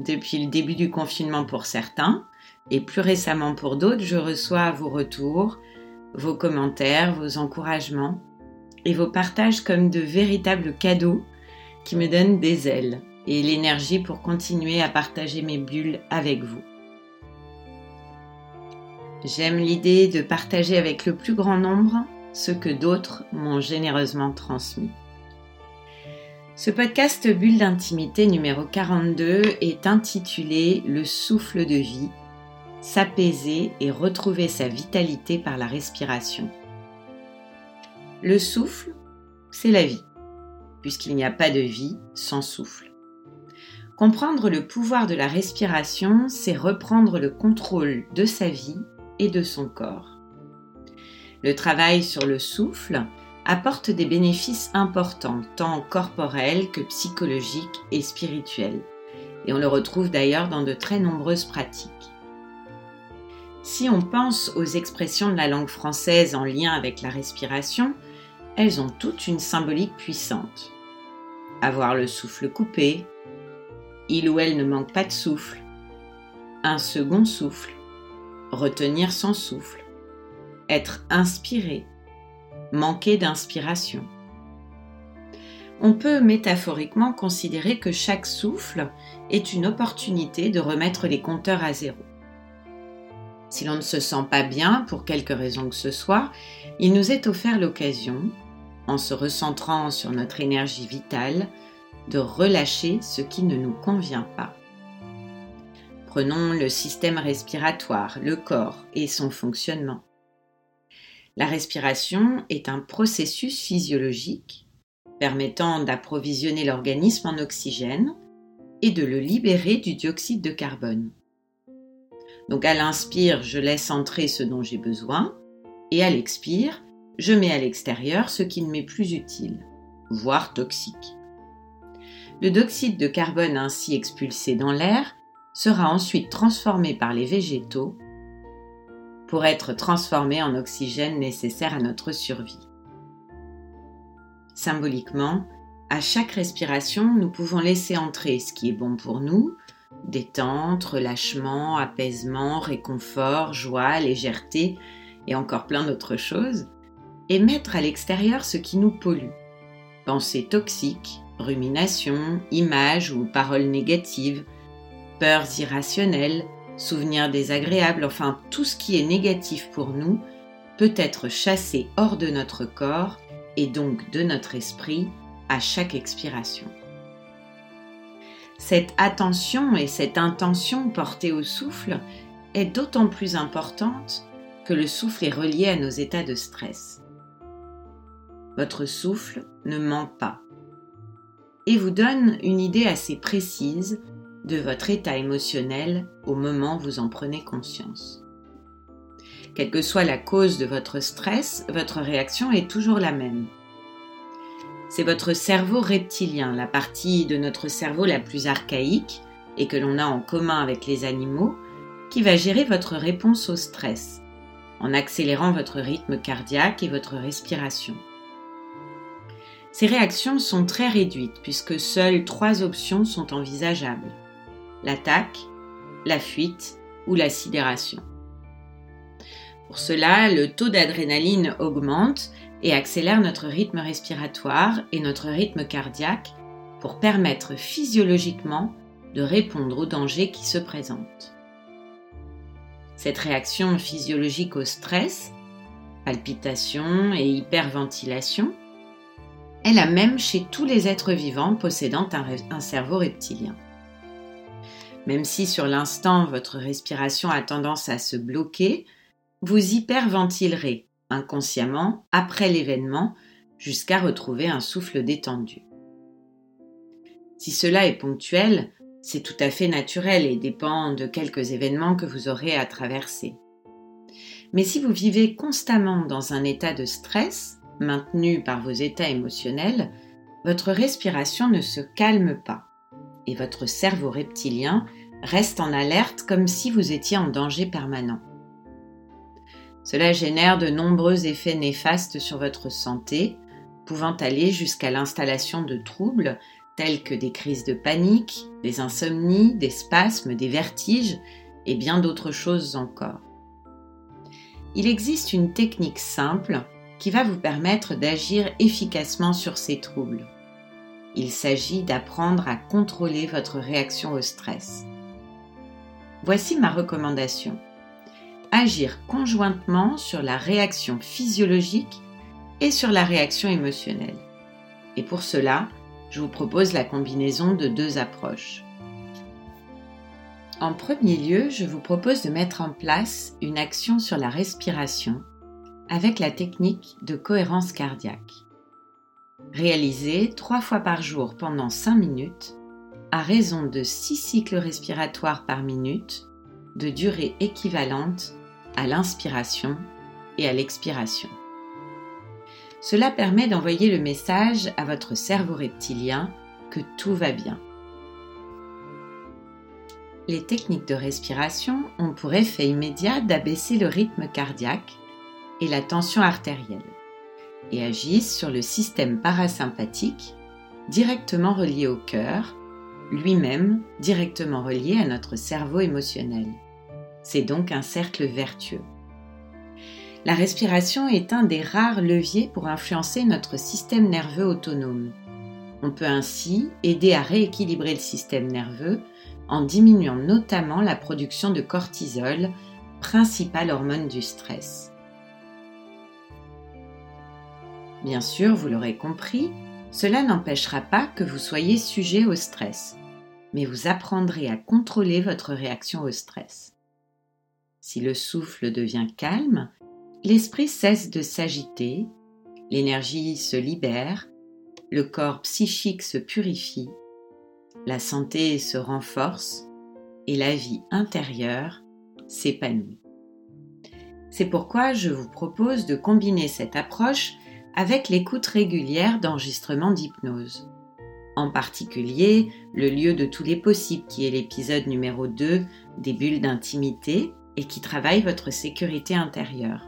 Depuis le début du confinement pour certains, et plus récemment pour d'autres, je reçois vos retours, vos commentaires, vos encouragements et vos partages comme de véritables cadeaux qui me donnent des ailes et l'énergie pour continuer à partager mes bulles avec vous. J'aime l'idée de partager avec le plus grand nombre ce que d'autres m'ont généreusement transmis. Ce podcast Bulle d'intimité numéro 42 est intitulé Le souffle de vie, s'apaiser et retrouver sa vitalité par la respiration. Le souffle, c'est la vie, puisqu'il n'y a pas de vie sans souffle. Comprendre le pouvoir de la respiration, c'est reprendre le contrôle de sa vie et de son corps. Le travail sur le souffle apporte des bénéfices importants, tant corporels que psychologiques et spirituels. Et on le retrouve d'ailleurs dans de très nombreuses pratiques. Si on pense aux expressions de la langue française en lien avec la respiration, elles ont toutes une symbolique puissante. Avoir le souffle coupé, il ou elle ne manque pas de souffle, un second souffle, retenir son souffle, être inspiré, manquer d'inspiration. On peut métaphoriquement considérer que chaque souffle est une opportunité de remettre les compteurs à zéro. Si l'on ne se sent pas bien, pour quelque raison que ce soit, il nous est offert l'occasion, en se recentrant sur notre énergie vitale, de relâcher ce qui ne nous convient pas. Prenons le système respiratoire, le corps et son fonctionnement. La respiration est un processus physiologique permettant d'approvisionner l'organisme en oxygène et de le libérer du dioxyde de carbone. Donc à l'inspire, je laisse entrer ce dont j'ai besoin et à l'expire, je mets à l'extérieur ce qui ne m'est plus utile, voire toxique. Le dioxyde de carbone ainsi expulsé dans l'air sera ensuite transformé par les végétaux pour être transformé en oxygène nécessaire à notre survie. Symboliquement, à chaque respiration, nous pouvons laisser entrer ce qui est bon pour nous, détente, relâchement, apaisement, réconfort, joie, légèreté et encore plein d'autres choses, et mettre à l'extérieur ce qui nous pollue. Pensées toxiques, ruminations, images ou paroles négatives, peurs irrationnelles, souvenirs désagréables, enfin tout ce qui est négatif pour nous peut être chassé hors de notre corps et donc de notre esprit à chaque expiration. Cette attention et cette intention portée au souffle est d'autant plus importante que le souffle est relié à nos états de stress. Votre souffle ne ment pas et vous donne une idée assez précise de votre état émotionnel au moment où vous en prenez conscience. Quelle que soit la cause de votre stress, votre réaction est toujours la même. C'est votre cerveau reptilien, la partie de notre cerveau la plus archaïque et que l'on a en commun avec les animaux, qui va gérer votre réponse au stress, en accélérant votre rythme cardiaque et votre respiration. Ces réactions sont très réduites puisque seules trois options sont envisageables l'attaque, la fuite ou la sidération. Pour cela, le taux d'adrénaline augmente et accélère notre rythme respiratoire et notre rythme cardiaque pour permettre physiologiquement de répondre aux dangers qui se présentent. Cette réaction physiologique au stress, palpitation et hyperventilation, est la même chez tous les êtres vivants possédant un cerveau reptilien. Même si sur l'instant votre respiration a tendance à se bloquer, vous hyperventilerez inconsciemment après l'événement jusqu'à retrouver un souffle détendu. Si cela est ponctuel, C'est tout à fait naturel et dépend de quelques événements que vous aurez à traverser. Mais si vous vivez constamment dans un état de stress, maintenu par vos états émotionnels, votre respiration ne se calme pas et votre cerveau reptilien reste en alerte comme si vous étiez en danger permanent. Cela génère de nombreux effets néfastes sur votre santé, pouvant aller jusqu'à l'installation de troubles tels que des crises de panique, des insomnies, des spasmes, des vertiges et bien d'autres choses encore. Il existe une technique simple qui va vous permettre d'agir efficacement sur ces troubles. Il s'agit d'apprendre à contrôler votre réaction au stress. Voici ma recommandation. Agir conjointement sur la réaction physiologique et sur la réaction émotionnelle. Et pour cela, je vous propose la combinaison de deux approches. En premier lieu, je vous propose de mettre en place une action sur la respiration avec la technique de cohérence cardiaque. Réalisée trois fois par jour pendant 5 minutes, à raison de 6 cycles respiratoires par minute, de durée équivalente à l'inspiration et à l'expiration. Cela permet d'envoyer le message à votre cerveau reptilien que tout va bien les techniques de respiration ont pour effet immédiat d'abaisser le rythme cardiaque et la tension artérielle et agissent sur le système parasympathique directement relié au cœur, lui-même directement relié à notre cerveau émotionnel. C'est donc un cercle vertueux. La respiration est un des rares leviers pour influencer notre système nerveux autonome. On peut ainsi aider à rééquilibrer le système nerveux en diminuant notamment la production de cortisol, principale hormone du stress. Bien sûr, vous l'aurez compris, cela n'empêchera pas que vous soyez sujet au stress, mais vous apprendrez à contrôler votre réaction au stress. Si le souffle devient calme, l'esprit cesse de s'agiter, l'énergie se libère, le corps psychique se purifie la santé se renforce et la vie intérieure s'épanouit. C'est pourquoi je vous propose de combiner cette approche avec l'écoute régulière d'enregistrements d'hypnose. En particulier, le lieu de tous les possibles qui est l'épisode numéro 2 des bulles d'intimité et qui travaille votre sécurité intérieure.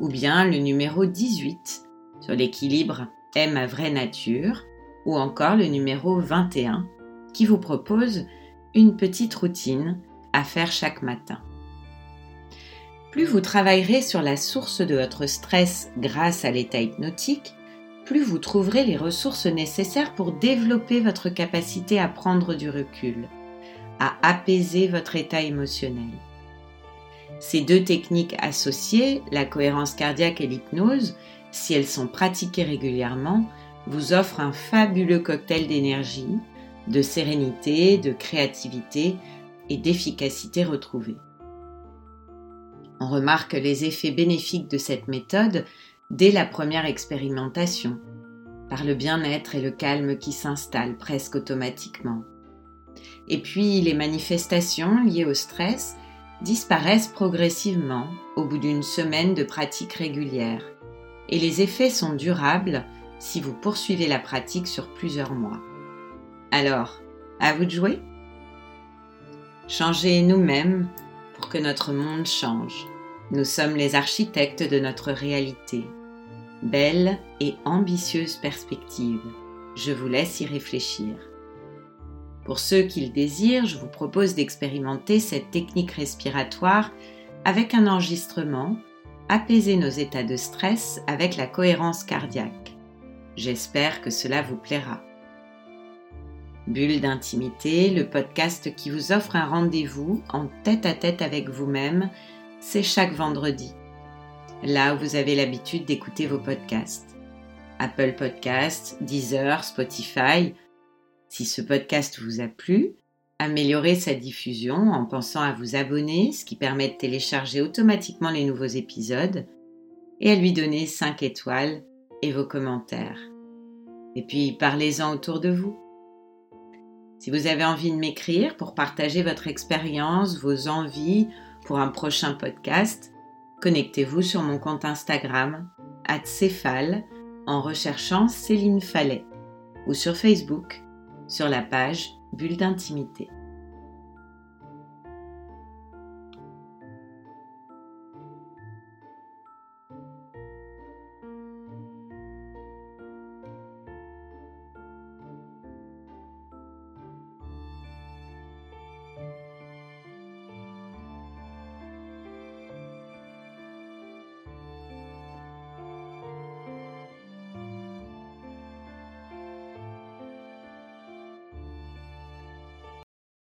Ou bien le numéro 18 sur l'équilibre est ma vraie nature ou encore le numéro 21 qui vous propose une petite routine à faire chaque matin. Plus vous travaillerez sur la source de votre stress grâce à l'état hypnotique, plus vous trouverez les ressources nécessaires pour développer votre capacité à prendre du recul, à apaiser votre état émotionnel. Ces deux techniques associées, la cohérence cardiaque et l'hypnose, si elles sont pratiquées régulièrement, vous offrent un fabuleux cocktail d'énergie de sérénité, de créativité et d'efficacité retrouvée. On remarque les effets bénéfiques de cette méthode dès la première expérimentation, par le bien-être et le calme qui s'installent presque automatiquement. Et puis les manifestations liées au stress disparaissent progressivement au bout d'une semaine de pratique régulière, et les effets sont durables si vous poursuivez la pratique sur plusieurs mois. Alors, à vous de jouer Changez nous-mêmes pour que notre monde change. Nous sommes les architectes de notre réalité. Belle et ambitieuse perspective. Je vous laisse y réfléchir. Pour ceux qui le désirent, je vous propose d'expérimenter cette technique respiratoire avec un enregistrement, apaiser nos états de stress avec la cohérence cardiaque. J'espère que cela vous plaira. Bulle d'intimité, le podcast qui vous offre un rendez-vous en tête à tête avec vous-même, c'est chaque vendredi. Là où vous avez l'habitude d'écouter vos podcasts. Apple Podcasts, Deezer, Spotify. Si ce podcast vous a plu, améliorez sa diffusion en pensant à vous abonner, ce qui permet de télécharger automatiquement les nouveaux épisodes, et à lui donner 5 étoiles et vos commentaires. Et puis parlez-en autour de vous. Si vous avez envie de m'écrire pour partager votre expérience, vos envies pour un prochain podcast, connectez-vous sur mon compte Instagram, @céphale, en recherchant Céline Fallet, ou sur Facebook, sur la page Bulle d'intimité.